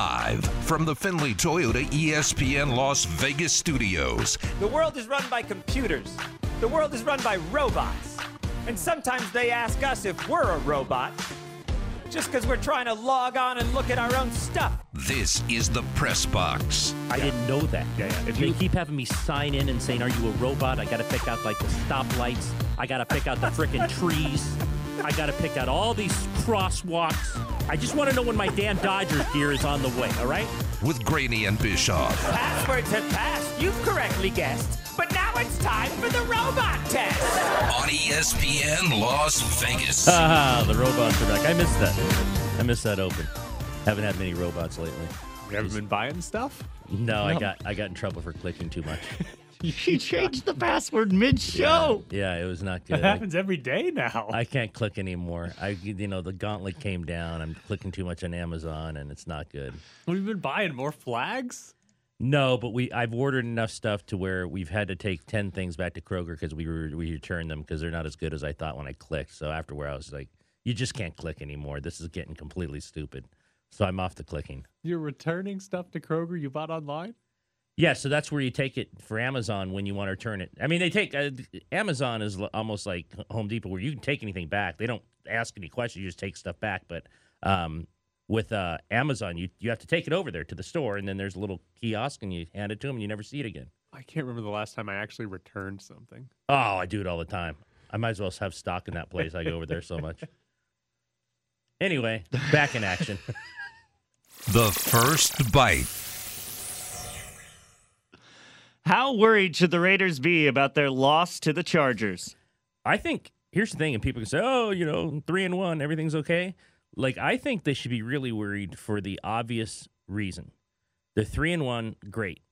Live from the Findlay Toyota ESPN Las Vegas studios. The world is run by computers. The world is run by robots. And sometimes they ask us if we're a robot just because we're trying to log on and look at our own stuff. This is the Press Box. I didn't know that. Yeah, yeah. If you- keep having me sign in and saying, "Are you a robot?" I got to pick out like the stoplights. I got to pick out the frickin' trees. I got to pick out all these crosswalks. I just want to know when my damn Dodgers gear is on the way. All right? with Graney and Bischoff. Passwords have passed. You've correctly guessed. But now it's time for the robot test. on ESPN Las Vegas. Ah, the robots are back. I missed that. I missed that open. Haven't had many robots lately. You ever been buying stuff? No, I got I got in trouble for clicking too much. She changed the password mid-show. Yeah, it was not good. I, happens every day now. I can't click anymore. I you know the gauntlet came down. I'm clicking too much on Amazon, and it's not good. We've been buying more flags. No, but we I've ordered enough stuff to where we've had to take ten things back to Kroger because we were we returned them because they're not as good as I thought when I clicked. So after where I was like, you just can't click anymore. This is getting completely stupid. So I'm off the clicking. You're returning stuff to Kroger you bought online? Yeah, so that's where you take it for Amazon when you want to return it. I mean, they take uh, Amazon is l- almost like Home Depot where you can take anything back. They don't ask any questions; you just take stuff back. But um, with uh, Amazon, you you have to take it over there to the store, and then there's a little kiosk, and you hand it to them, and you never see it again. I can't remember the last time I actually returned something. Oh, I do it all the time. I might as well have stock in that place. I go over there so much. Anyway, back in action. The first bite. How worried should the Raiders be about their loss to the Chargers? I think here's the thing, and people can say, "Oh, you know, three and one, everything's okay." Like I think they should be really worried for the obvious reason: they're three and one, great,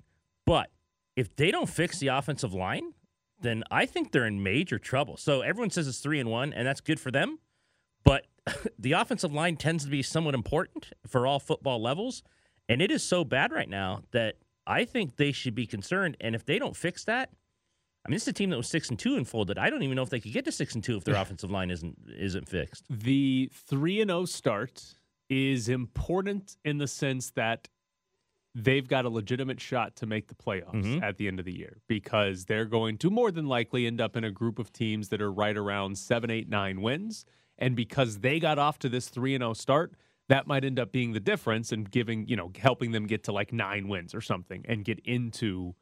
but if they don't fix the offensive line, then I think they're in major trouble. So everyone says it's three and one, and that's good for them, but the offensive line tends to be somewhat important for all football levels, and it is so bad right now that I think they should be concerned. And if they don't fix that, I mean, this is a team that was six and two and folded. I don't even know if they could get to six and two if their offensive line isn't isn't fixed. The 3 and 0 start is important in the sense that they've got a legitimate shot to make the playoffs Mhm. at the end of the year because they're going to more than likely end up in a group of teams that are right around 7, 8, 9 wins. And because they got off to this 3 and 0 start, that might end up being the difference and giving, you know, helping them get to like 9 wins or something and get into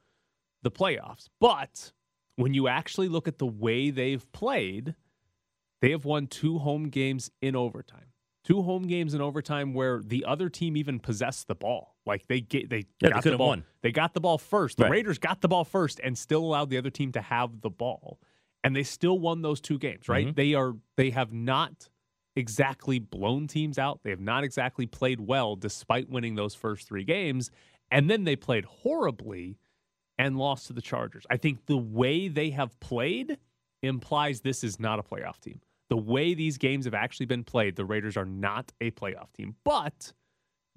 the playoffs. But when you actually look at the way they've played, they have won two home games in overtime. Two home games in overtime where the other team even possessed the ball. Like they get they Yeah, they got could the ball. won. They got the ball first. The Right. Raiders got the ball first and still allowed the other team to have the ball. And they still won those two games, right? Mhm. They are they have not exactly blown teams out. They have not exactly played well despite winning those first 3 games. And then they played horribly and lost to the Chargers. I think the way they have played implies this is not a playoff team. The way these games have actually been played, the Raiders are not a playoff team. But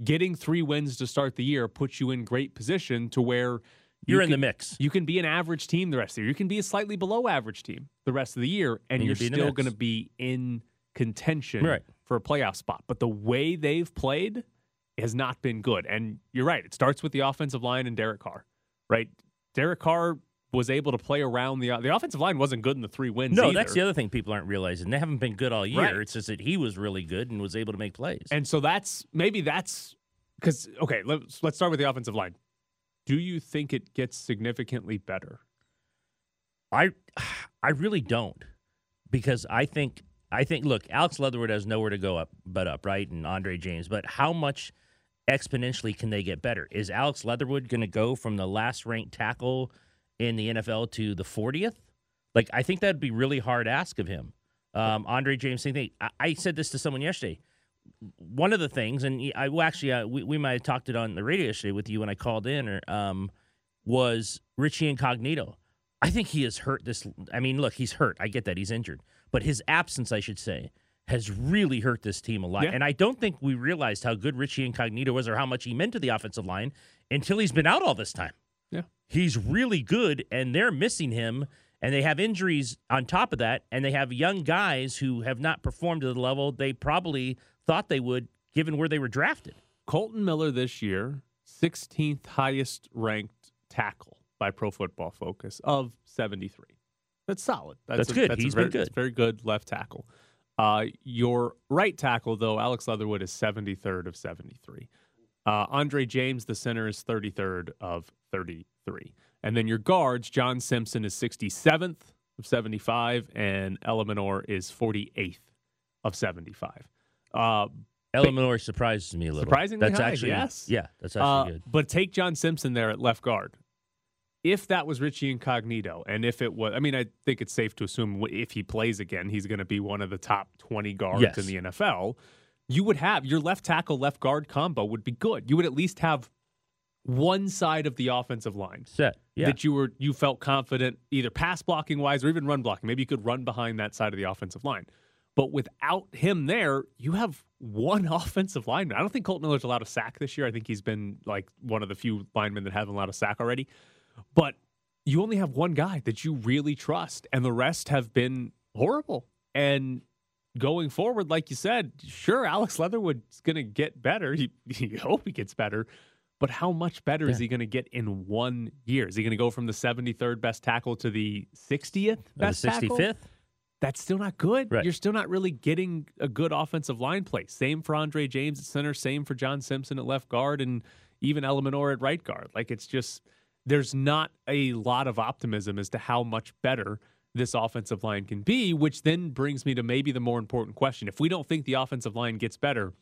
getting three wins to start the year puts you in great position to where you You're in the mix. You can be an average team the rest of the year. You can be a slightly below average team the rest of the year, and, And you're you'll be in the still going to be in contention Right. for a playoff spot. But the way they've played has not been good. And you're right. It starts with the offensive line and Derek Carr, right? Derek Carr was able to play around the the offensive line wasn't good in the three wins. No, either. that's the other thing people aren't realizing. They haven't been good all year. Right. It's just that he was really good and was able to make plays. And so that's maybe that's because okay. Let's let's start with the offensive line. Do you think it gets significantly better? I I really don't because I think I think look, Alex Leatherwood has nowhere to go up but up, right? And Andre James, but how much exponentially can they get better? Is Alex Leatherwood going to go from the last ranked tackle in the NFL to the 40th? Like I think that'd be really hard ask of him. Um, Andre James, same thing. I, I said this to someone yesterday. One of the things, and I well, actually uh, we, we might have talked it on the radio yesterday with you when I called in, or um, was Richie Incognito. I think he is hurt this. I mean, look, he's hurt. I get that he's injured, but his absence, I should say, has really hurt this team a lot. Yeah. And I don't think we realized how good Richie Incognito was or how much he meant to the offensive line until he's been out all this time. Yeah. He's really good, and they're missing him. And they have injuries on top of that, and they have young guys who have not performed to the level they probably thought they would, given where they were drafted. Kolton Miller this year, 16th highest ranked tackle by Pro Football Focus of 73. That's solid. That's a- good. a He's very, been good. very good left tackle. Uh, your right tackle, though, Alex Leatherwood is 73rd of 73. Uh, Andre James, the center, is 33rd of 33. And then your guards, John Simpson is 67th of 75, and Eluemunor is 48th of 75. Uh, Eluemunor surprises me a little. Surprisingly that's high, actually yes. Yeah, that's Uh, actually good. But take John Simpson there at left guard. If that was Richie Incognito, and if it was, I mean, I think it's safe to assume if he plays again, he's going to be one of the top 20 guards Yes. in the NFL. You would have your left tackle, left guard combo would be good. You would at least have one side of the offensive line Set. Yeah. that you were you felt confident either pass blocking wise or even run blocking. Maybe you could run behind that side of the offensive line. But without him there, you have one offensive lineman. I don't think Kolton Miller's allowed a sack this year. I think he's been like one of the few linemen that haven't allowed a sack already. But you only have one guy that you really trust, and the rest have been horrible. And going forward, like you said, sure, Alex Leatherwood's going to get better. You, you hope he gets better. But how much better is he going to get in one year? Is he going to go from the 73rd best tackle to the 60th Or the best tackle? 65th. That's still not good. Right. You're still not really getting a good offensive line play. Same for Andre James at center, same for John Simpson at left guard, and even Eluemunor at right guard. Like it's just there's not a lot of optimism as to how much better this offensive line can be, which then brings me to maybe the more important question. If we don't think the offensive line gets better,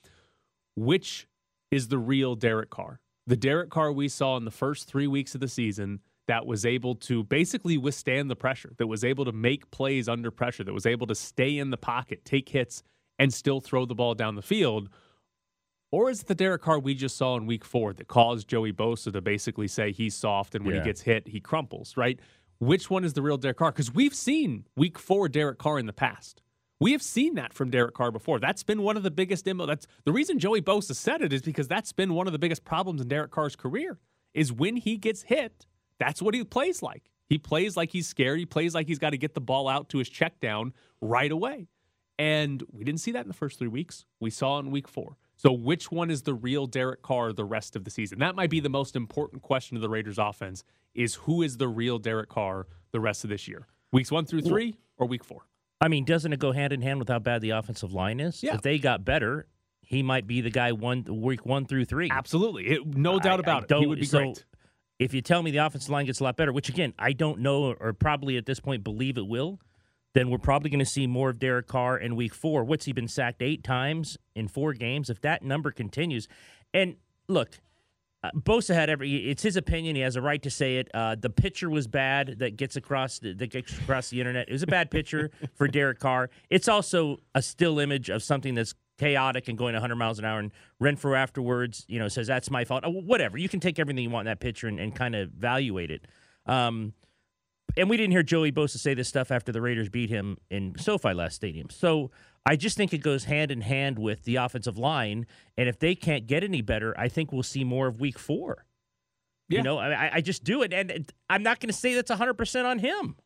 which is the real Derek Carr? The Derek Carr we saw in the first three weeks of the season that was able to basically withstand the pressure, that was able to make plays under pressure, that was able to stay in the pocket, take hits, and still throw the ball down the field? Or is it the Derek Carr we just saw in week four that caused Joey Bosa to basically say he's soft and when Yeah. he gets hit, he crumples, right? Which one is the real Derek Carr? Because we've seen week four Derek Carr in the past. We have seen that from Derek Carr before. That's been one of the biggest demo. That's the reason Joey Bosa said it is because that's been one of the biggest problems in Derek Carr's career. Is when he gets hit, that's what he plays like. He plays like he's scared. He plays like he's got to get the ball out to his check down right away. And we didn't see that in the first three weeks. We saw in week four. So, which one is the real Derek Carr the rest of the season? That might be the most important question of the Raiders offense is who is the real Derek Carr the rest of this year? Weeks one through three or week four? I mean, doesn't it go hand in hand with how bad the offensive line is? Yeah. If they got better, he might be the guy one week one through three. Absolutely. It, no doubt I- about I it. He would be so great. If you tell me the offensive line gets a lot better, which again I don't know or probably at this point believe it will, then we're probably going to see more of Derek Carr in Week Four. What's he been sacked eight times in four games? If that number continues, and look, uh, Bosa had every. It's his opinion. He has a right to say it. Uh, the pitcher was bad that gets across the, that gets across the internet. It was a bad pitcher for Derek Carr. It's also a still image of something that's chaotic and going 100 miles an hour. And Renfrow afterwards, you know, says that's my fault. Uh, whatever. You can take everything you want in that picture and, and kind of evaluate it. Um, and we didn't hear Joey Bosa say this stuff after the Raiders beat him in SoFi last stadium. So I just think it goes hand in hand with the offensive line. And if they can't get any better, I think we'll see more of week four. Yeah. You know, I, I just do it. And I'm not going to say that's 100% on him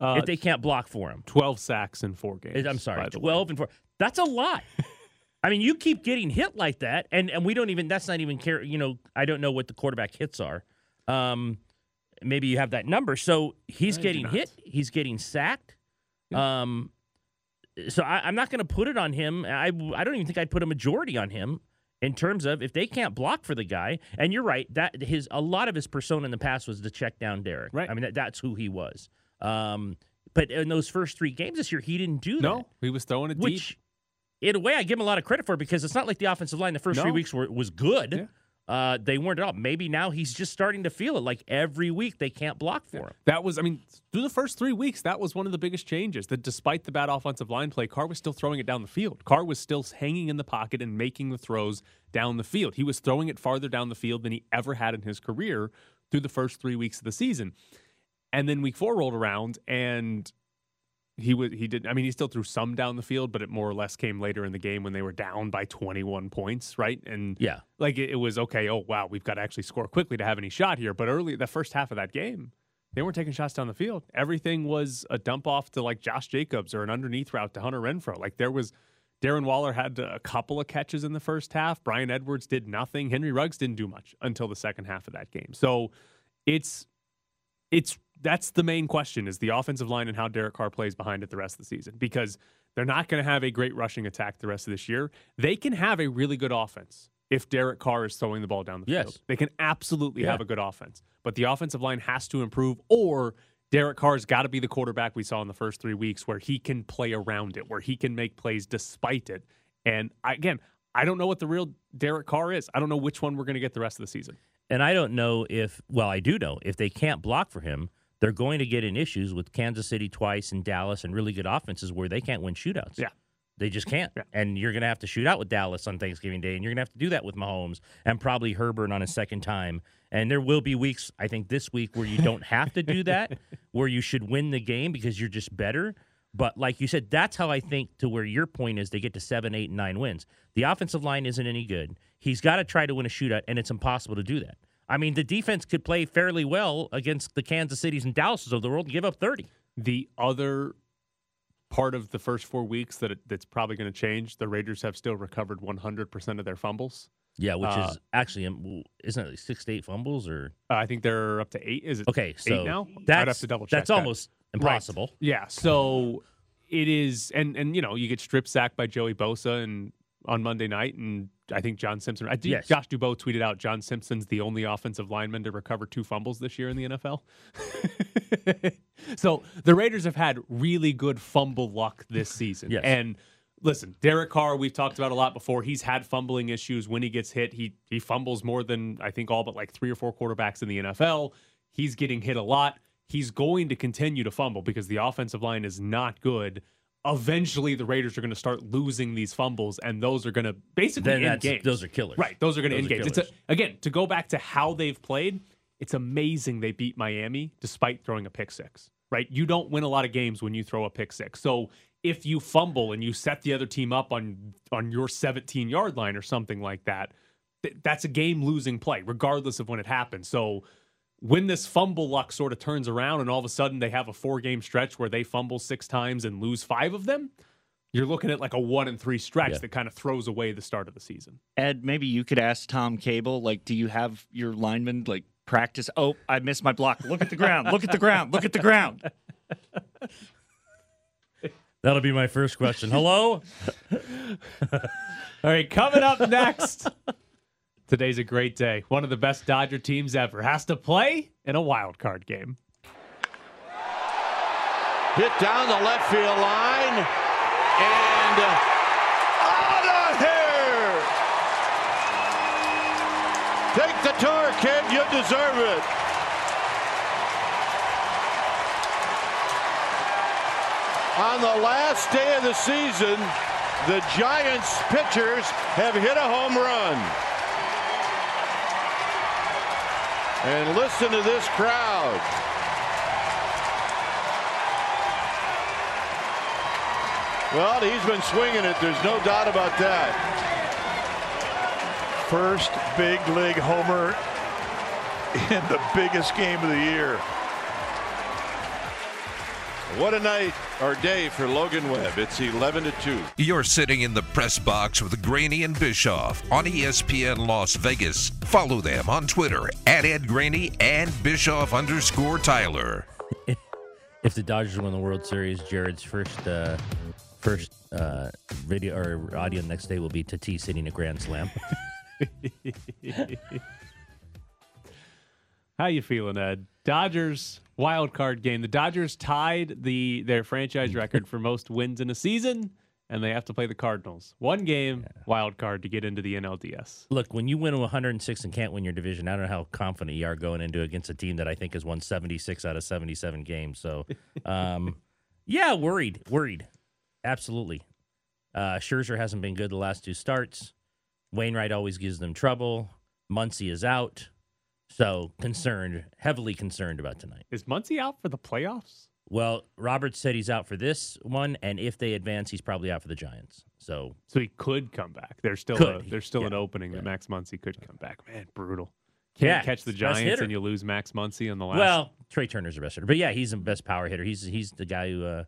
Uh, if they can't block for him. 12 sacks in four games. I'm sorry, by the way. 12 and 4. That's a lot. I mean, you keep getting hit like that, and, and we don't even, that's not even care, you know, I don't know what the quarterback hits are. Um, maybe you have that number. So he's I getting hit, he's getting sacked. Um, so I, I'm not going to put it on him. I, I don't even think I'd put a majority on him in terms of if they can't block for the guy. And you're right that his a lot of his persona in the past was to check down Derek. Right. I mean that, that's who he was. Um, but in those first three games this year, he didn't do that. No, he was throwing it deep. Which, in a way, I give him a lot of credit for because it's not like the offensive line the first three weeks were was good. Yeah. Uh, they weren't at all. Maybe now he's just starting to feel it. Like every week they can't block for him. That was, I mean, through the first three weeks, that was one of the biggest changes. That despite the bad offensive line play, Carr was still throwing it down the field. Carr was still hanging in the pocket and making the throws down the field. He was throwing it farther down the field than he ever had in his career through the first three weeks of the season. And then week four rolled around, and he was he did. I mean, he still threw some down the field, but it more or less came later in the game when they were down by 21 points, right? And Yeah. like it, it was okay. Oh wow, we've got to actually score quickly to have any shot here. But early, the first half of that game, they weren't taking shots down the field. Everything was a dump off to like Josh Jacobs or an underneath route to Hunter Renfrow. Like there was Darren Waller had a couple of catches in the first half. Bryan Edwards did nothing. Henry Ruggs didn't do much until the second half of that game. So it's it's that's the main question is the offensive line and how Derek Carr plays behind it the rest of the season because they're not going to have a great rushing attack the rest of this year. They can have a really good offense if Derek Carr is throwing the ball down the Yes. field. They can absolutely Yeah. have a good offense, but the offensive line has to improve or Derek Carr's got to be the quarterback we saw in the first three weeks where he can play around it, where he can make plays despite it. And I, again, I don't know what the real Derek Carr is. I don't know which one we're going to get the rest of the season. And I don't know if, well, I do know if they can't block for him, they're going to get in issues with Kansas City twice and Dallas and really good offenses where they can't win shootouts. Yeah. They just can't. Yeah. And you're going to have to shoot out with Dallas on Thanksgiving Day, and you're going to have to do that with Mahomes and probably Herbert on a second time. And there will be weeks, I think this week, where you don't have to do that, where you should win the game because you're just better. But like you said, that's how I think to where your point is they get to seven, eight, and nine wins. The offensive line isn't any good. He's got to try to win a shootout, and it's impossible to do that. I mean, the defense could play fairly well against the Kansas Cities and Dallases of the world and give up 30. The other part of the first four weeks that it, that's probably going to change, the Raiders have still recovered 100% of their fumbles. Yeah, which Uh, is actually, um, isn't it like six to eight fumbles or? I think they're up to eight. Is it Okay, so eight now? that's, I'd have to double check. That's that. almost impossible. Yeah. So it is, and and you know, you get strip sacked by Joey Bosa and on Monday night, and I think John Simpson. I Yes. Josh Dubow tweeted out John Simpson's the only offensive lineman to recover two fumbles this year in the NFL. so the Raiders have had really good fumble luck this season, Yes. and. Listen, Derek Carr, we've talked about a lot before. He's had fumbling issues when he gets hit. He he fumbles more than I think all but like three or four quarterbacks in the NFL. He's getting hit a lot. He's going to continue to fumble because the offensive line is not good. Eventually, the Raiders are going to start losing these fumbles, and those are going to basically Then end games. those are killers. Right, those are going to end games. It's a, again to go back to how they've played. It's amazing they beat Miami despite throwing a pick six. Right, you don't win a lot of games when you throw a pick six. So if you fumble and you set the other team up on on your 17 yard line or something like that, th- that's a game losing play, regardless of when it happens. So when this fumble luck sort of turns around and all of a sudden they have a four game stretch where they fumble six times and lose five of them, you're looking at like a one and three stretch Yeah. that kind of throws away the start of the season. Ed, maybe you could ask Tom Cable, like, do you have your linemen like practice? Oh, I missed my block. Look at the ground. Look at the ground. Look at the ground. That'll be my first question. Hello? All right, coming up next. Today's a great day. One of the best Dodger teams ever has to play in a wild card game. Hit down the left field line and uh, out of here. Take the tour, kid. You deserve it. On the last day of the season, the Giants pitchers have hit a home run. And listen to this crowd. Well, he's been swinging it. There's no doubt about that. First big league homer in the biggest game of the year. What a night or day for Logan Webb. It's 11 to 2. You're sitting in the press box with Graney and Bischoff on ESPN Las Vegas. Follow them on Twitter at Ed Graney and Bischoff underscore Tyler. If the Dodgers win the World Series, Jared's first uh, first uh, video or audio next day will be Tatis hitting a grand slam. How you feeling, Ed? Dodgers wild card game. The Dodgers tied the their franchise record for most wins in a season, and they have to play the Cardinals. One game wild card to get into the NLDS. Look, when you win 106 and can't win your division, I don't know how confident you are going into against a team that I think has won 76 out of 77 games. So, um, yeah, worried, worried, absolutely. Uh, Scherzer hasn't been good the last two starts. Wainwright always gives them trouble. Muncy is out, so concerned, heavily concerned about tonight. Is Muncy out for the playoffs? Well, Roberts said he's out for this one, and if they advance, he's probably out for the Giants. So So he could come back. There's still a, there's still an opening Yeah. that Max Muncy could come back. Man, brutal. Can't Yeah, catch the he's the best Giants and you lose Max Muncy in the last. Well, Trea Turner's the best hitter, but yeah, he's the best power hitter. He's he's the guy who uh,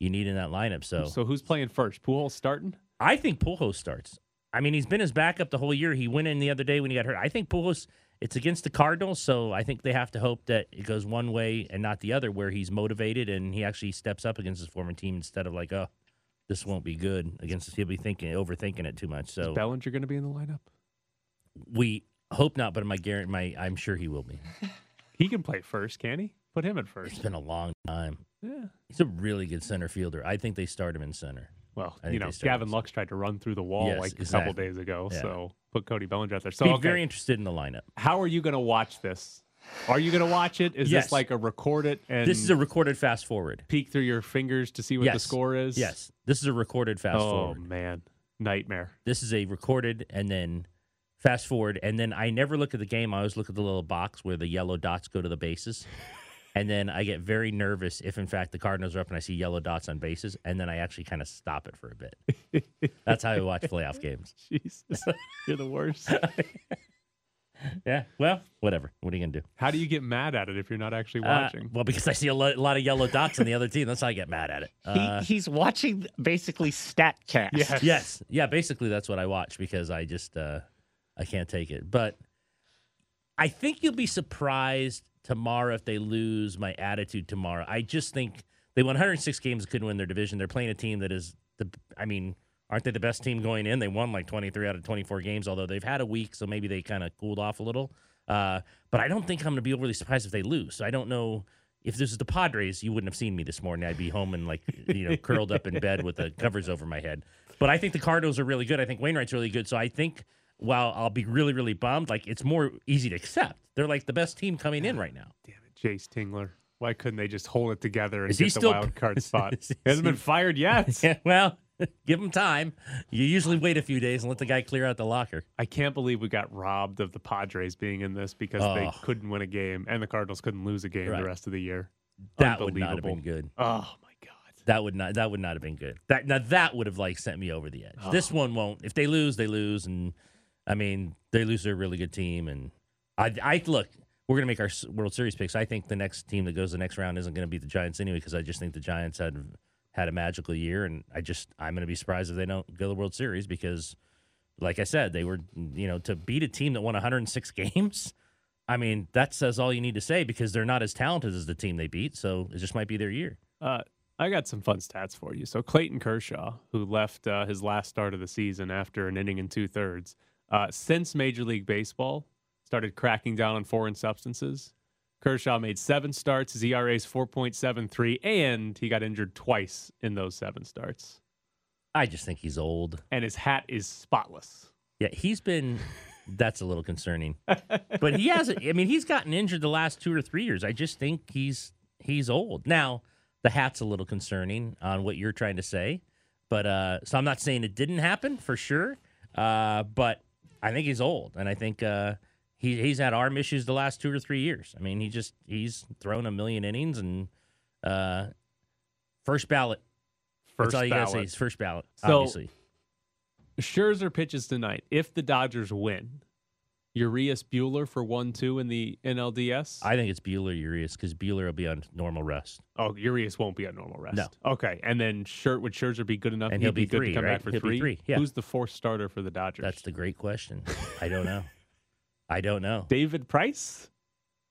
you need in that lineup. So, so who's playing first? Pujols starting? I think Pujols starts. I mean, he's been his backup the whole year. He went in the other day when he got hurt. I think Pujols. It's against the Cardinals, so I think they have to hope that it goes one way and not the other, where he's motivated and he actually steps up against his former team instead of like, oh, this won't be good against. He'll be thinking, overthinking it too much. So Is Bellinger going to be in the lineup? we hope not, but my guarantee, my I'm sure he will be. He can play first, can he? Put him at first. It's been a long time. Yeah. He's a really good center fielder. I think they start him in center. Well, you know, Gavin. Lux tried to run through the wall Yes, like a couple days ago, Yeah. so put Cody Bellinger out there. So Be okay, very interested in the lineup. how are you going to watch this? Are you going to watch it? Is Yes. this like a record it and This is a recorded fast forward. peek through your fingers to see what the score is? Yes, this is a recorded fast oh forward. man, nightmare. This is a recorded and then fast forward, and then I never look at the game. I always look at the little box where the yellow dots go to the bases. And then I get very nervous if, in fact, the Cardinals are up and I see yellow dots on bases, and then I actually kind of stop it for a bit. That's how I watch playoff games. Jesus, you're the worst. Yeah, well, whatever. What are you gonna do? How do you get mad at it if you're not actually Uh, watching? well, because I see a lo- lot of yellow dots on the other team. That's how I get mad at it. Uh, he, he's watching basically StatCast. Yes. yes, yeah. Basically, that's what I watch because I just uh, I can't take it. But I think you'll be surprised tomorrow if they lose. My attitude tomorrow. I just think they won 106 games, couldn't win their division. They're playing a team that is the. I mean, aren't they the best team going in? They won like 23 out of 24 games, although they've had a week, so maybe they kind of cooled off a little. Uh, but I don't think I'm going to be overly surprised if they lose. So I don't know. If this is the Padres, you wouldn't have seen me this morning. I'd be home and like you know curled up in bed with the covers over my head. But I think the Cardinals are really good. I think Wainwright's really good. So I think while I'll be really really bummed, like it's more easy to accept. They're like the best team coming in ah, right now. Damn it, Jayce Tingler. Why couldn't they just hold it together and Is get he the still- wild card spot? he hasn't been fired yet. Yeah, well, give him time. You usually wait a few days and let the guy clear out the locker. I can't believe we got robbed of the Padres being in this because they Oh. couldn't win a game and the Cardinals couldn't lose a game Right. the rest of the year. That would not have been good. Oh my god. That would not. That would not have been good. That now that would have like sent me over the edge. Ah. This one won't. If they lose, they lose, and I mean they lose to a really good team. And I, I look, we're gonna make our World Series picks. I think the next team that goes the next round isn't gonna beat the Giants anyway because I just think the Giants had had a magical year, and I just I'm gonna be surprised if they don't go to the World Series because, like I said, they were you know to beat a team that won 106 games. I mean that says all you need to say because they're not as talented as the team they beat, so it just might be their year. Uh, I got some fun stats for you. So Clayton Kershaw, who left uh, his last start of the season after an inning and two thirds, uh, since Major League Baseball started cracking down on foreign substances, Kershaw made seven starts. His ERA is 4.73, and he got injured twice in those seven starts. I just think he's old. And his hat is spotless. Yeah, he's been. That's a little concerning, but he hasn't. I mean, he's gotten injured the last two or three years. I just think he's he's old. Now, the hat's a little concerning on what you're trying to say, but uh, so I'm not saying it didn't happen for sure. Uh, but I think he's old, and I think uh, he he's had arm issues the last two or three years. I mean, he just he's thrown a million innings and uh, first ballot. First That's all you gotta say. Is first ballot, So- obviously. Scherzer pitches tonight. If the Dodgers win, Urias Buehler for 1 2 in the NLDS. I think it's Buehler Urias because Buehler will be on normal rest. Oh, Urias won't be on normal rest. No. Okay, and then Shirt would Scherzer be good enough? And he'll be good three, to come right? back for He'll be three. three, yeah. Who's the fourth starter for the Dodgers? That's the great question. I don't know. I don't know. David Price.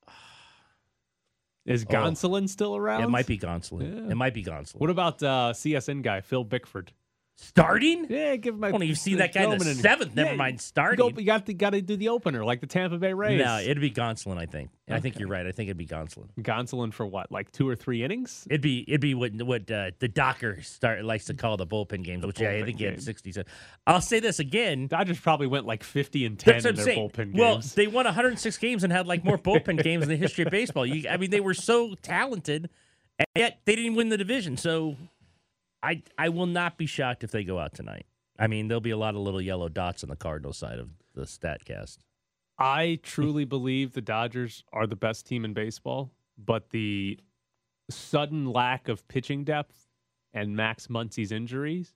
Is Oh. Gonsolin still around? It might be Gonsolin. Yeah. It might be Gonsolin. What about uh, CSN guy Phil Bickford? Starting? Yeah, give him. a- I don't even see that guy in the seventh. Never Yeah, mind You, starting. go, you got to got to do the opener like the Tampa Bay Rays. No, it'd be Gonsolin. I think. I think you're right. I think it'd be Gonsolin. Gonsolin for what? Like two or three innings? It'd be it'd be what what uh, the Docker start likes to call the bullpen games, which I bullpen think he had game. sixty. So I'll say this again. Dodgers probably went like fifty and ten in their saying. bullpen games. well, they won 106 games and had like more bullpen games in the history of baseball. You, I mean, they were so talented, and yet they didn't win the division. So, I I will not be shocked if they go out tonight. I mean, there'll be a lot of little yellow dots on the Cardinal side of the Statcast. I truly believe the Dodgers are the best team in baseball, but the sudden lack of pitching depth and Max Muncy's injuries,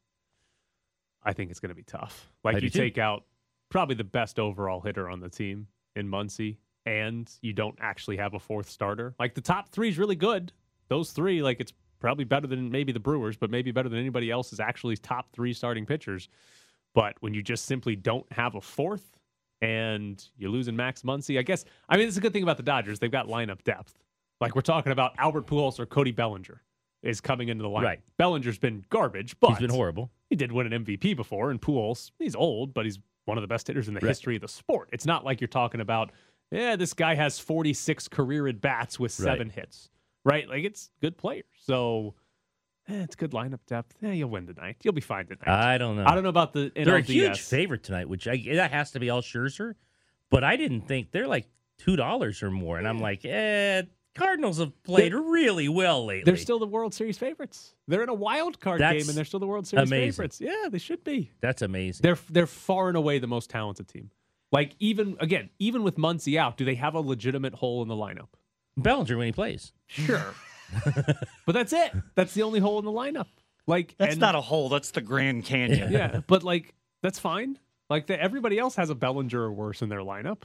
I think it's going to be tough. Like I you too. take out probably the best overall hitter on the team in Muncy, and you don't actually have a fourth starter. Like the top three is really good. Those three, like it's probably better than maybe the Brewers, but maybe better than anybody else's actually top three starting pitchers. But when you just simply don't have a fourth and you're losing Max Muncy, I guess, I mean, it's a good thing about the Dodgers. They've got lineup depth. Like we're talking about Albert Pujols or Cody Bellinger is coming into the lineup. Right. Bellinger's been garbage, but He's been horrible. he did win an MVP before, and Pujols, he's old, but he's one of the best hitters in the Right. history of the sport. It's not like you're talking about, yeah, this guy has 46 career at bats with Right. seven hits, right? Like it's good players. So eh, it's good lineup depth. Yeah, you'll win tonight. You'll be fine tonight. I don't know. I don't know about the They're a huge favorite tonight, which I, that has to be all Scherzer. But I didn't think they're like two dollars or more, and I'm like, eh. Cardinals have played really well lately. They're still the World Series favorites. They're in a wild card That's game, and they're still the World Series amazing. favorites. Yeah, they should be. That's amazing. They're they're far and away the most talented team. Like even again, even with Muncy out, do they have a legitimate hole in the lineup? Bellinger when he plays. Sure. but that's it. That's the only hole in the lineup. Like That's and- not a hole. That's the Grand Canyon. yeah, but like that's fine. Like the, everybody else has a Bellinger or worse in their lineup.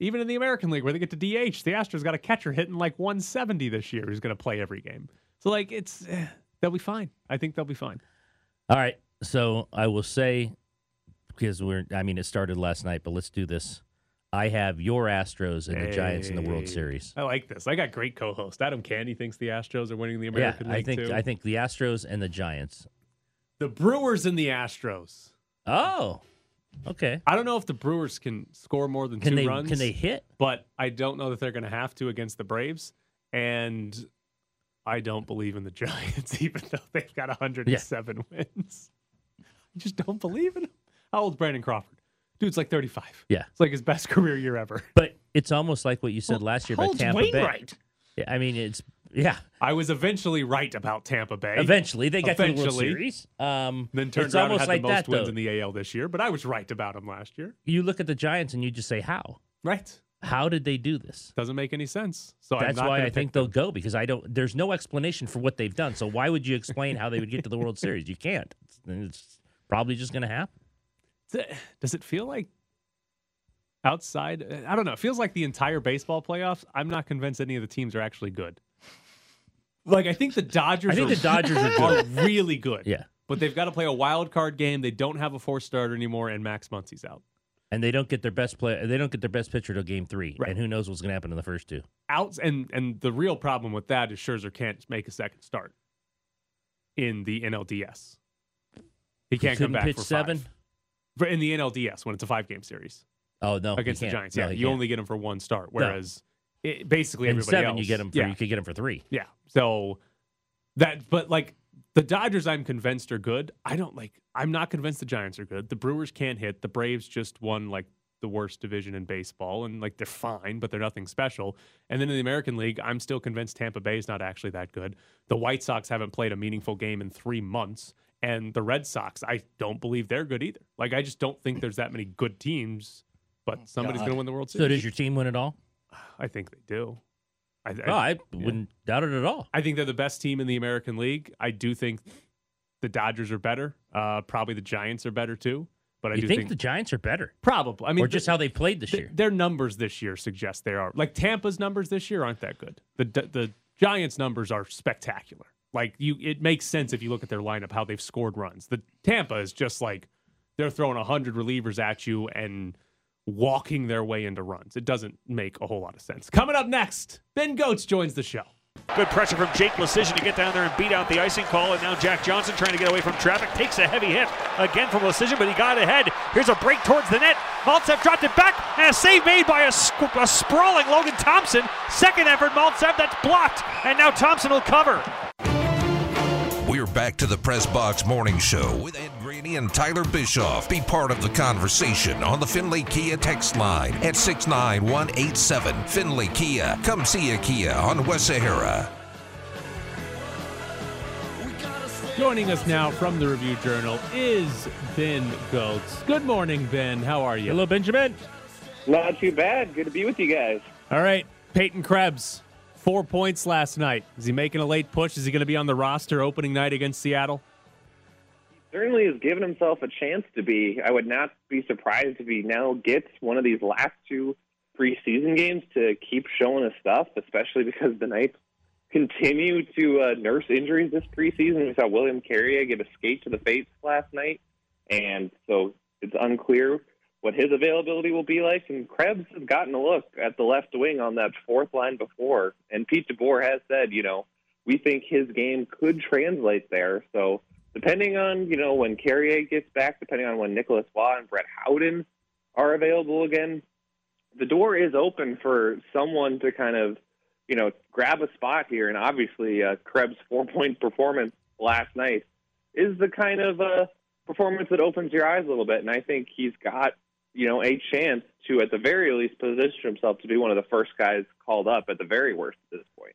Even in the American League, where they get to DH, the Astros got a catcher hitting like 170 this year who's going to play every game. So like it's eh, they'll be fine. I think they'll be fine. All right. So I will say, because we're, I mean, it started last night, but let's do this. I have your Astros and the Giants in the World Series. I like this. I got great co-host Adam Candy thinks the Astros are winning the American yeah, League I think too. I think the Astros and the Giants. the Brewers and the Astros. Oh, okay. I don't know if the Brewers can score more than Can two they runs. can they hit? but I don't know that they're going to have to against the Braves. And I don't believe in the Giants, even though they've got 107 wins. I just don't believe in them. How old's Brandon Crawford? Dude's like 35. Yeah. It's like his best career year ever. But it's almost like what you said last year about Holds Tampa Bay. Wainwright. Yeah, I mean, it's yeah. I was eventually right about Tampa Bay. Eventually, they got to the World Series. Um, Then turned it's around and almost had like the most that wins though. in the AL this year, but I was right about him last year. you look at the Giants and you just say, "How? Right. How did they do this?" Doesn't make any sense. So I'm That's not why I think them. they'll go because I don't. There's no explanation for what they've done. So why would you explain how they would get to the World Series? You can't. It's, it's probably just going to happen. Does it- feel like outside? I don't know. It feels like the entire baseball playoffs. I'm not convinced any of the teams are actually good. Like I think the Dodgers. I think are, the Dodgers are are really good. Yeah, but they've got to play a wild card game. They don't have a four starter anymore, and Max Muncy's out. and they don't get their best play. They don't get their best pitcher till Game Three, Right. and who knows what's going to happen in the first two. outs. and and the real problem with that is Scherzer can't make a second start in the NLDS. He can't come back pitch for seven? five. For in the NLDS when it's a five game series. Oh no, against the. Giants. No, Yeah, you only get them for one start, whereas it, basically in everybody seven else, you get them. For, yeah, You could get them for three. yeah. So that, but like the Dodgers, I'm convinced are good. I don't like. I'm not convinced the Giants are good. The Brewers can't hit. The Braves just won like the worst division in baseball, and like they're fine, but they're nothing special. And then in the American League, I'm still convinced Tampa Bay is not actually that good. The White Sox haven't played a meaningful game in three months. And the Red Sox, I don't believe they're good either. Like, I just don't think there's that many good teams, but somebody's going to win the World Series. So does your team win it all? I think they do. I, I, Oh, I wouldn't doubt it at all. I think they're the best team in the American League. I do think the Dodgers are better. Uh, probably the Giants are better too. But I you do think, think, the Giants are better, probably. I mean, or just th- how they played this th- year? their numbers this year suggest they are. Like Tampa's numbers this year aren't that good. The the Giants' numbers are spectacular. Like you, it makes sense if you look at their lineup how they've scored runs. The Tampa is just like they're throwing hundred relievers at you and walking their way into runs. It doesn't make a whole lot of sense. Coming up next, Ben Gotz joins the show. Good pressure from Jake Leschyshyn to get down there and beat out the icing call. And now Jack Johnson trying to get away from traffic. Takes a heavy hit again from Leschyshyn, but he got ahead. Here's a break towards the net. Maltsev dropped it back, and a save made by a, a sprawling Logan Thompson. Second effort, Maltsev, that's blocked. And now Thompson will cover. We're back to the Press Box Morning Show with Ed Graney and Tyler Bischoff. Be part of the conversation on the Findlay Kia text line at 69187. Findlay Kia. Come see a Kia on West Sahara. Joining us now from the Review Journal is Ben Gotz. Good morning, Ben. How are you? Hello, Benjamin. Not too bad. Good to be with you guys. All right, Peyton Krebs, four points last night. Is he making a late push? Is he going to be on the roster opening night against Seattle? Certainly has given himself a chance to be. I would not be surprised if he now gets one of these last two preseason games to keep showing his stuff, especially because the Knights continue to uh, nurse injuries this preseason. We saw William Carrier get a skate to the face last night, and so it's unclear what his availability will be like. And Krebs has gotten a look at the left wing on that fourth line before, and Pete DeBoer has said, you know, we think his game could translate there. So depending on you know when Carrier gets back, depending on when Nicolas Roy and Brett Howden are available again, the door is open for someone to kind of you know grab a spot here. And obviously, uh, Krebs' four point performance last night is the kind of uh, performance that opens your eyes a little bit. And I think he's got you know a chance to at the very least position himself to be one of the first guys called up at the very worst at this point.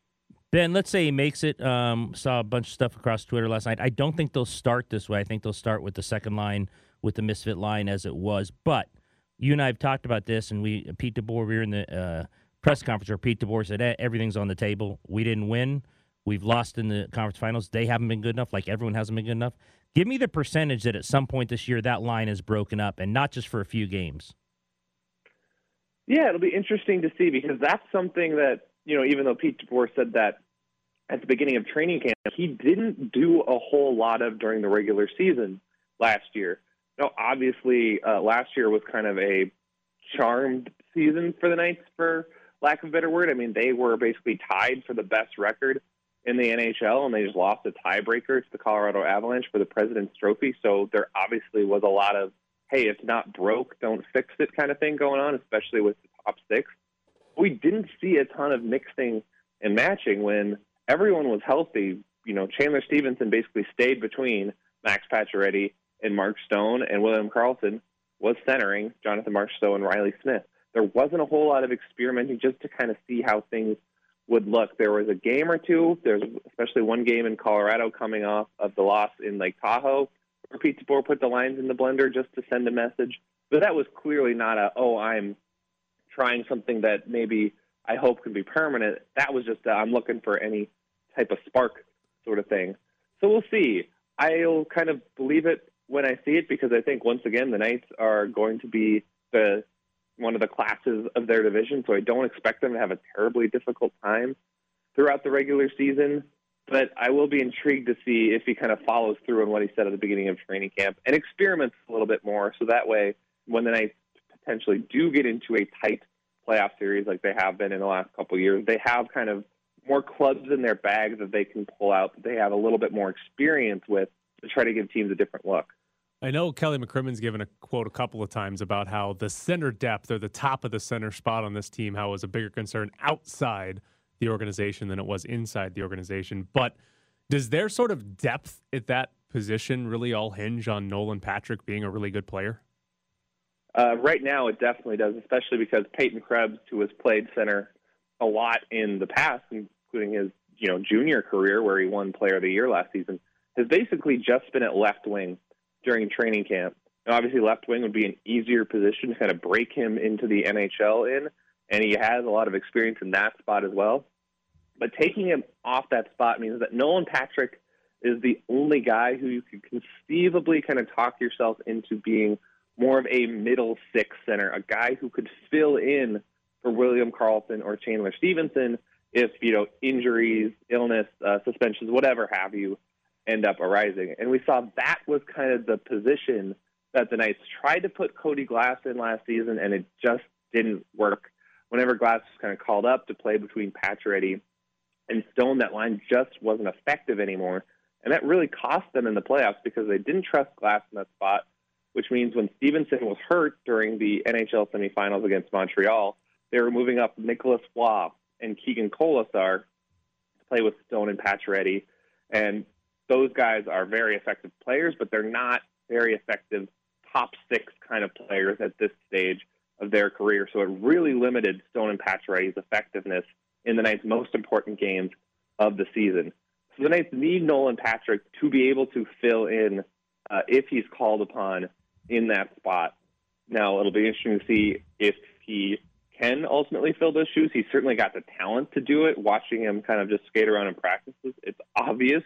Ben, let's say he makes it. Um, saw a bunch of stuff across Twitter last night. I don't think they'll start this way. I think they'll start with the second line, with the misfit line as it was. But you and I have talked about this, and we Pete DeBoer. We were in the uh, press conference where Pete DeBoer said eh, everything's on the table. We didn't win. We've lost in the conference finals. They haven't been good enough. Like everyone hasn't been good enough. Give me the percentage that at some point this year that line is broken up, and not just for a few games. Yeah, it'll be interesting to see because that's something that you know, even though Pete DeBoer said that at the beginning of training camp, he didn't do a whole lot of during the regular season last year. Now, obviously, uh, last year was kind of a charmed season for the Knights, for lack of a better word. I mean, they were basically tied for the best record in the NHL, and they just lost a tiebreaker to the Colorado Avalanche for the President's Trophy. So there obviously was a lot of, hey, it's not broke, don't fix it kind of thing going on, especially with the top six we didn't see a ton of mixing and matching when everyone was healthy. You know, Chandler Stephenson basically stayed between Max Pacioretty and Mark Stone, and William Karlsson was centering Jonathan Marchessault and Reilly Smith. There wasn't a whole lot of experimenting just to kind of see how things would look. There was a game or two. There's especially one game in Colorado coming off of the loss in Lake Tahoe, where Pete DeBoer put the lines in the blender just to send a message. But that was clearly not a, oh, I'm trying something that maybe I hope can be permanent. That was just I'm looking for any type of spark sort of thing. So we'll see. I'll kind of believe it when I see it because I think once again the Knights are going to be the one of the classes of their division, so I don't expect them to have a terribly difficult time throughout the regular season. But I will be intrigued to see if he kind of follows through on what he said at the beginning of training camp and experiments a little bit more, so that way when the Knights potentially do get into a tight playoff series like they have been in the last couple of years, they have kind of more clubs in their bag that they can pull out that they have a little bit more experience with to try to give teams a different look. I know Kelly McCrimmon's given a quote a couple of times about how the center depth or the top of the center spot on this team, how it was a bigger concern outside the organization than it was inside the organization. But does their sort of depth at that position really all hinge on Nolan Patrick being a really good player? Uh, right now, it definitely does, especially because Peyton Krebs, who has played center a lot in the past, including his you know junior career where he won Player of the Year last season, has basically just been at left wing during training camp. And obviously, left wing would be an easier position to kind of break him into the NHL in, and he has a lot of experience in that spot as well. But taking him off that spot means that Nolan Patrick is the only guy who you could conceivably kind of talk yourself into being more of a middle six center, a guy who could fill in for William Karlsson or Chandler Stephenson if you know injuries, illness, uh, suspensions, whatever have you, end up arising. And we saw that was kind of the position that the Knights tried to put Cody Glass in last season, and it just didn't work. Whenever Glass was kind of called up to play between Pacioretty and Stone, that line just wasn't effective anymore. And that really cost them in the playoffs because they didn't trust Glass in that spot which means when Stephenson was hurt during the NHL semifinals against Montreal, they were moving up Nicolas Roy and Keegan Kolesar to play with Stone and Pacioretty. And those guys are very effective players, but they're not very effective top six kind of players at this stage of their career. So it really limited Stone and Pacioretty's effectiveness in the Knights' most important games of the season. So the Knights need Nolan Patrick to be able to fill in uh, if he's called upon in that spot. Now, it'll be interesting to see if he can ultimately fill those shoes. He's certainly got the talent to do it. Watching him kind of just skate around in practices, it's obvious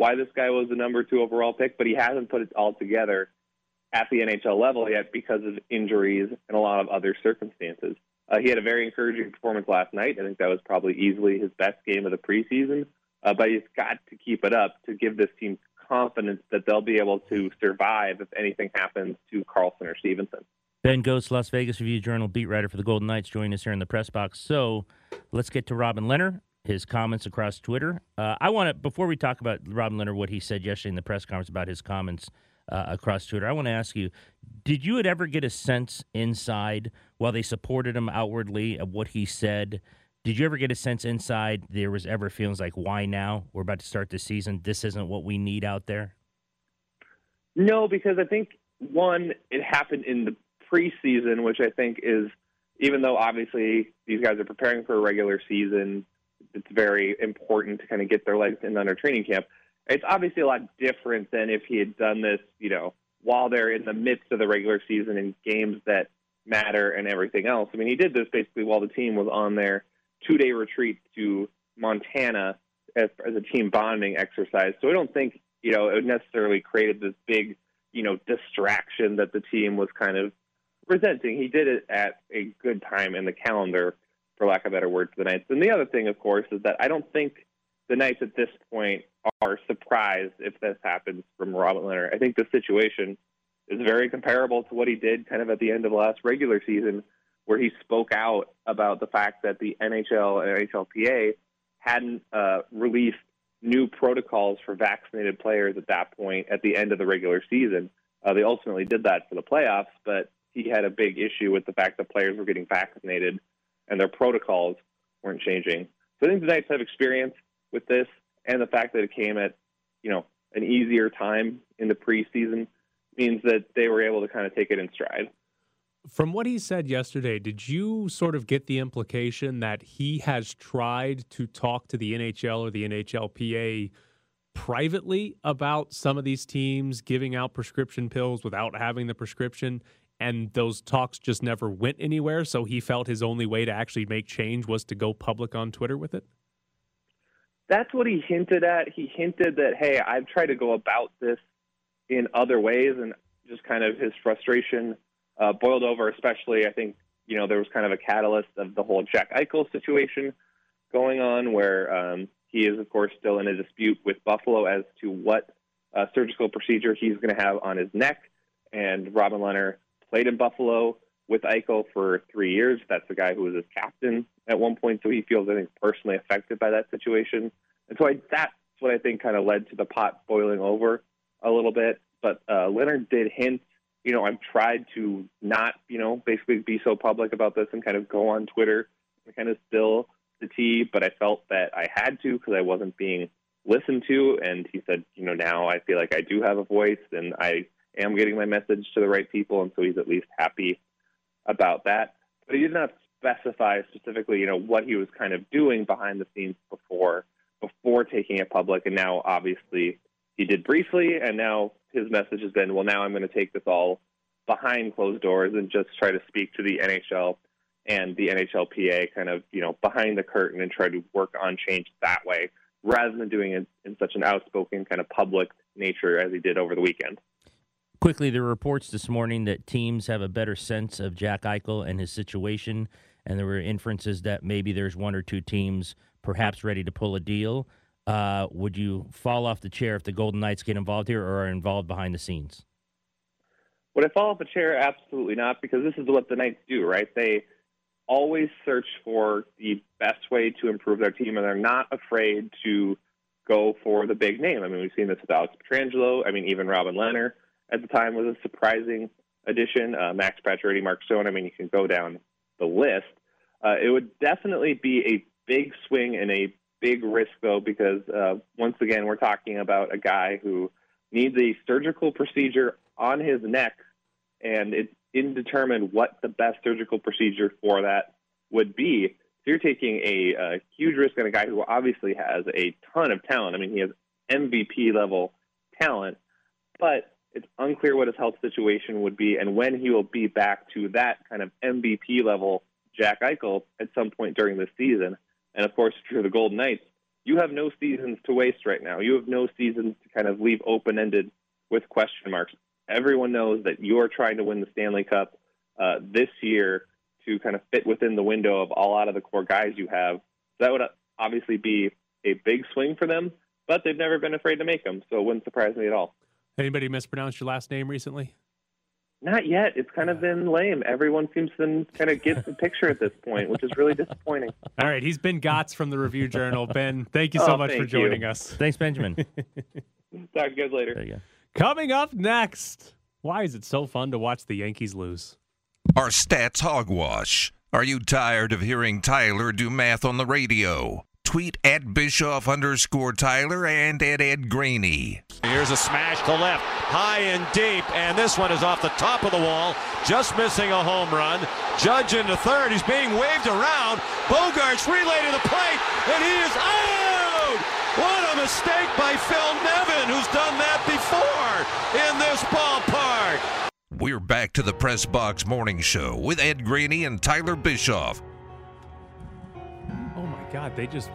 why this guy was the number two overall pick, but he hasn't put it all together at the NHL level yet because of injuries and a lot of other circumstances. Uh, he had a very encouraging performance last night. I think that was probably easily his best game of the preseason. Uh, but he's got to keep it up to give this team confidence that they'll be able to survive if anything happens to Karlsson or Stephenson. Ben Gotz, Las Vegas Review Journal beat writer for the Golden Knights, joining us here in the press box. So let's get to Robin Lehner, his comments across Twitter. Uh, I want to, before we talk about Robin Lehner, what he said yesterday in the press conference about his comments uh, across Twitter, I want to ask you did you ever get a sense inside while they supported him outwardly of what he said? Did you ever get a sense inside there was ever feelings like, why now? We're about to start the season. This isn't what we need out there? No, because I think, one, it happened in the preseason, which I think is, even though obviously these guys are preparing for a regular season, it's very important to kind of get their legs in under training camp. It's obviously a lot different than if he had done this, you know, while they're in the midst of the regular season and games that matter and everything else. I mean, he did this basically while the team was on their two day retreat to Montana as, as a team bonding exercise. So I don't think, you know, it necessarily created this big, you know, distraction that the team was kind of resenting. He did it at a good time in the calendar, for lack of a better word, for the Knights. And the other thing, of course, is that I don't think the Knights at this point are surprised if this happens from Robin Lehner. I think the situation is very comparable to what he did kind of at the end of last regular season, where he spoke out about the fact that the NHL and NHLPA hadn't uh, released new protocols for vaccinated players at that point at the end of the regular season. Uh, they ultimately did that for the playoffs, but he had a big issue with the fact that players were getting vaccinated and their protocols weren't changing. So I think the Knights have experience with this, and the fact that it came at you know an easier time in the preseason means that they were able to kind of take it in stride. From what he said yesterday, did you sort of get the implication that he has tried to talk to the NHL or the NHLPA privately about some of these teams giving out prescription pills without having the prescription? And those talks just never went anywhere. So he felt his only way to actually make change was to go public on Twitter with it? That's what he hinted at. He hinted that, hey, I've tried to go about this in other ways, and just kind of his frustration uh, boiled over. Especially, I think you know there was kind of a catalyst of the whole Jack Eichel situation going on, where um, he is, of course, still in a dispute with Buffalo as to what uh, surgical procedure he's going to have on his neck. And Robin Lehner played in Buffalo with Eichel for three years. That's the guy who was his captain at one point, so he feels, I think, personally affected by that situation. And so I, that's what I think kind of led to the pot boiling over a little bit. But uh, Lehner did hint, you know, I've tried to not, you know, basically be so public about this and kind of go on Twitter and kind of spill the tea, but I felt that I had to because I wasn't being listened to. And he said, you know, now I feel like I do have a voice and I am getting my message to the right people. And so he's at least happy about that. But he did not specify specifically, you know, what he was kind of doing behind the scenes before before taking it public. And now, obviously, he did briefly, and now his message has been, well, now I'm going to take this all behind closed doors and just try to speak to the NHL and the NHLPA kind of, you know, behind the curtain and try to work on change that way rather than doing it in such an outspoken kind of public nature as he did over the weekend. Quickly, there were reports this morning that teams have a better sense of Jack Eichel and his situation, and there were inferences that maybe there's one or two teams perhaps ready to pull a deal. Uh, would you fall off the chair if the Golden Knights get involved here or are involved behind the scenes? Would I fall off the chair? Absolutely not, because this is what the Knights do, right? They always search for the best way to improve their team, and they're not afraid to go for the big name. I mean, we've seen this with Alex Pietrangelo. I mean, even Robin Lehner at the time was a surprising addition. Uh, Max Pacioretty, Mark Stone. I mean, you can go down the list. Uh, it would definitely be a big swing and a big risk, though, because uh, once again, we're talking about a guy who needs a surgical procedure on his neck, and it's indeterminate what the best surgical procedure for that would be. So you're taking a, a huge risk on a guy who obviously has a ton of talent. I mean, he has MVP level talent, but it's unclear what his health situation would be and when he will be back to that kind of MVP level Jack Eichel at some point during this season. And of course, if you're the Golden Knights, you have no seasons to waste right now. You have no seasons to kind of leave open ended with question marks. Everyone knows that you're trying to win the Stanley Cup uh, this year. to kind of fit within the window of all out of the core guys you have. That would obviously be a big swing for them, but they've never been afraid to make them, so it wouldn't surprise me at all. Anybody mispronounced your last name recently? Not yet. It's kind of been lame. Everyone seems to kind of get the picture at this point, which is really disappointing. All right, he's Ben Gotz from the Review Journal. Ben, thank you so Oh, much for joining you. us. Thanks, Benjamin. Talk to you guys later. there you go. Coming up next, why is it so fun to watch the Yankees lose? Our stats hogwash. Are you tired of hearing Tyler do math on the radio? Tweet at Bischoff underscore Tyler and at Ed Graney. Here's a smash to left, high and deep, and this one is off the top of the wall, just missing a home run. Judge into third, he's being waved around. Bogaerts relay to the plate, and he is out! What a mistake by Phil Nevin, who's done that before in this ballpark. We're back to the Press Box Morning Show with Ed Graney and Tyler Bischoff. My God, they just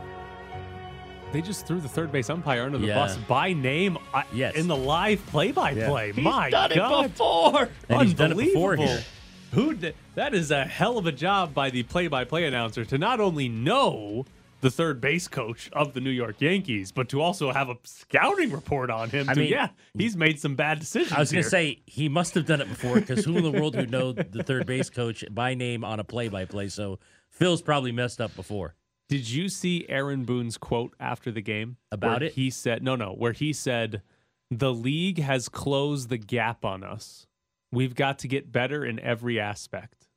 they just threw the third base umpire under the Yeah. bus by name Yes. in the live play-by-play. He's My done it God, before. And he's done it before here. Who did, that is a hell of a job by the play-by-play announcer to not only know the third base coach of the New York Yankees, but to also have a scouting report on him. I to, mean- yeah, he's made some bad decisions. I was going to say he must have done it before because who in the world would know the third base coach by name on a play-by-play? So Phil's probably messed up before. Did you see Aaron Boone's quote after the game About it? He said, "No, no." Where he said, "The league has closed the gap on us. We've got to get better in every aspect."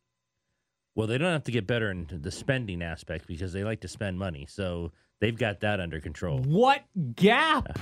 Well, they don't have to get better in the spending aspect because they like to spend money. So they've got that under control. What gap?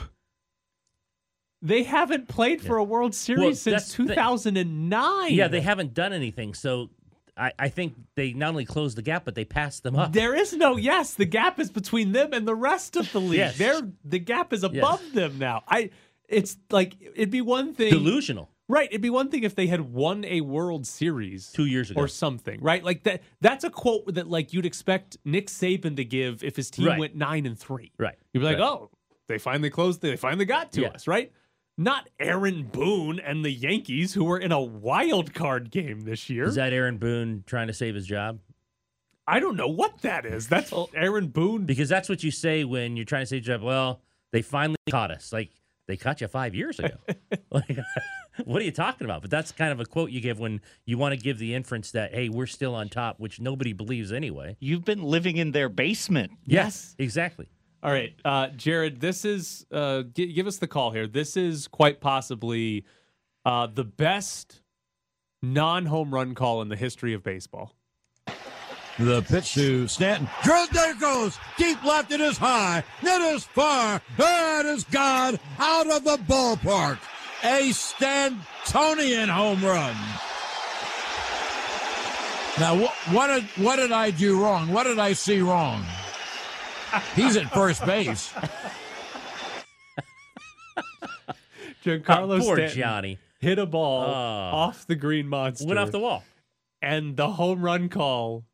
They haven't played for a World Series Well, since that's the- 2009. Yeah, they haven't done anything. So I, I think they not only closed the gap, but they passed them up. There is no yes. The gap is between them and the rest of the league. Yes. They're the gap is above them now. I. It's like it'd be one thing. Delusional. Right. It'd be one thing if they had won a World Series Two years ago. or something, right? Like that. That's a quote that like you'd expect Nick Saban to give if his team Right. went nine and three. Right. You'd be like, Right. oh, they finally closed. They finally got to Yeah. us, right? Not Aaron Boone and the Yankees, who were in a wild card game this year. Is that Aaron Boone trying to save his job? I don't know what that is. That's Aaron Boone. Because that's what you say when you're trying to save your job. Well, they finally caught us. Like they caught you five years ago. like, what are you talking about? But that's kind of a quote you give when you want to give the inference that hey, we're still on top, which nobody believes anyway. You've been living in their basement. Yes, exactly. All right, uh, Jared, this is uh, g- give us the call here. This is quite possibly uh, the best non-home run call in the history of baseball. The pitch to Stanton. Good, there goes. Deep left, it is high. It is far. It is gone out of the ballpark. A Stantonian home run. Now, wh- what did what did I do wrong? What did I see wrong? He's at first base. Giancarlo Oh, poor Stanton Johnny. hit a ball Oh. off the green monster. Went off the wall. and the home run call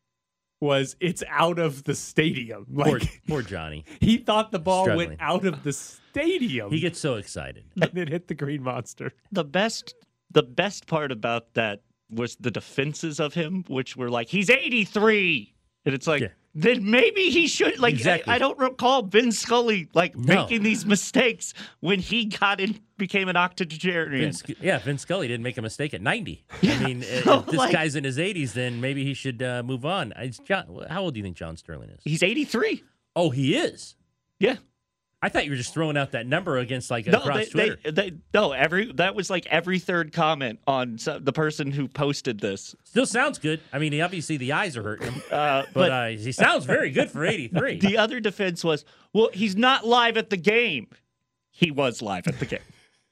was it's out of the stadium. Poor, Like poor Johnny. he thought the ball Struggling. went out of the stadium. He gets so excited. and it hit the green monster. The best the best part about that was the defenses of him, which were like, he's 83. And it's like, Yeah. Then maybe he should like Exactly. I, I don't recall Vin Scully like No. making these mistakes when he got in became an octogenarian. Vince, yeah, Vince Scully didn't make a mistake at 90. I mean, if this like- guy's in his 80s, then maybe he should uh, move on. It's John, how old do you think John Sterling is? He's 83. Oh, he is. Yeah. I thought you were just throwing out that number against like No, across they, Twitter. they, they, no, every that was like every third comment on the person who posted this. Still sounds good. I mean, obviously the eyes are hurting him, Uh, but, but uh, he sounds very good for 83. the other defense was, well, he's not live at the game. He was live at the game.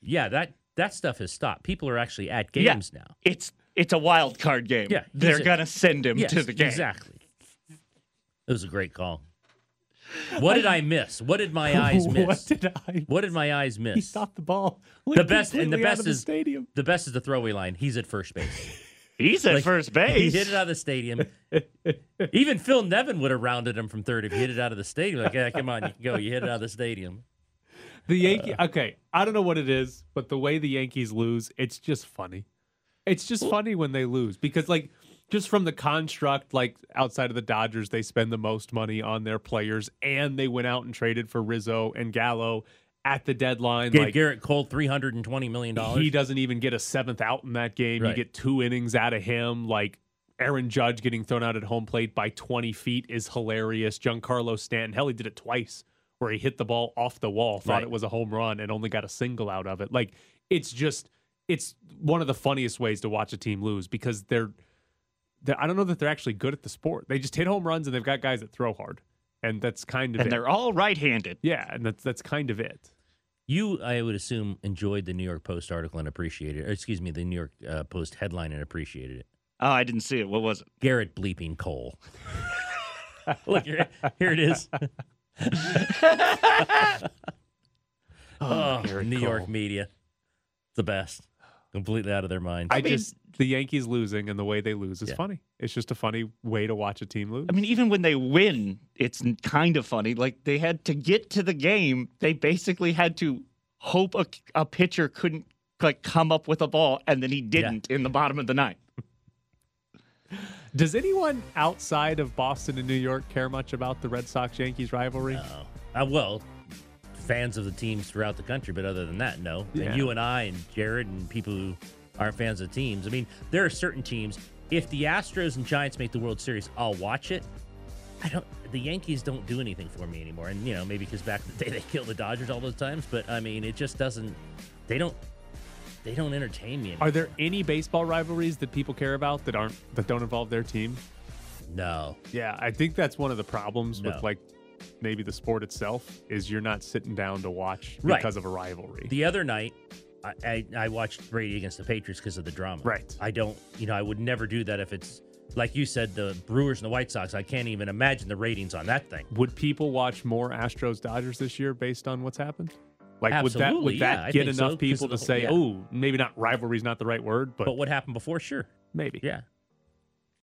yeah, that that stuff has stopped. People are actually at Yeah. games now. It's it's a wild card game. Yeah, they're a- gonna send him Yes, to the game. exactly. It was a great call. What did I miss? What did my eyes miss? What did I? What did my eyes miss? He miss? thought the ball. The best and the best the is stadium. the best is the throwaway line. He's at first base. He's at Like, first He hit it out of the stadium. Even Phil Nevin would have rounded him from third if he hit it out of the stadium. Like, yeah, come on, you can go. You hit it out of the stadium. The Yankee. okay, I don't know what it is, but the way the Yankees lose, it's just funny. It's just funny when they lose because, like, just from the construct, like outside of the Dodgers, they spend the most money on their players, and they went out and traded for Rizzo and Gallo at the deadline. Gave like Gerrit Cole three hundred and twenty million dollars. he doesn't even get a seventh out in that game. Right. You get two innings out of him. Like Aaron Judge getting thrown out at home plate by 20 feet is hilarious. Giancarlo Stanton, hell, he did it twice where he hit the ball off the wall, thought Right. it was a home run, and only got a single out of it. Like it's just, it's one of the funniest ways to watch a team lose because they're I don't know that they're actually good at the sport. They just hit home runs and they've got guys that throw hard. And that's kind of And it. they're all right-handed. Yeah, and that's that's kind of it. You, I would assume, enjoyed the New York Post article and appreciated it. Or excuse me, the New York uh, Post headline and appreciated it. Oh, I didn't see it. What was it? Gerrit bleeping Cole. Look here, here it is. oh, Gerrit New York media, the best. Completely out of their mind. I, just the Yankees losing and the way they lose is Yeah. funny. It's just a funny way to watch a team lose. I mean, even when they win, it's kind of funny. Like they had to get to the game, they basically had to hope a, a pitcher couldn't like come up with a ball, and then he didn't in the bottom of the ninth. Does anyone outside of Boston and New York care much about the Red Sox Yankees rivalry? No. Uh, well, fans of the teams throughout the country, but other than that, no. Yeah. And you and I and Jared and people who aren't fans of teams. I mean, there are certain teams. If the Astros and Giants make the World Series, I'll watch it. I don't. The Yankees don't do anything for me anymore, and you know maybe because back in the day they killed the Dodgers all those times. But I mean, it just doesn't. They don't. They don't entertain me anymore. Are there any baseball rivalries that people care about that aren't that don't involve their team? No. Yeah, I think that's one of the problems No. with like maybe the sport itself is you're not sitting down to watch Right. because of a rivalry. The other night, I, I, I watched Brady against the Patriots because of the drama. Right. I don't, you know, I would never do that if it's like you said, the Brewers and the White Sox. I can't even imagine the ratings on that thing. Would people watch more Astros Dodgers this year based on what's happened? Like would that would that yeah, I get enough so, people to say, yeah. "Oh, maybe not rivalry's not the right word, but, But what happened before? Sure. maybe." Yeah.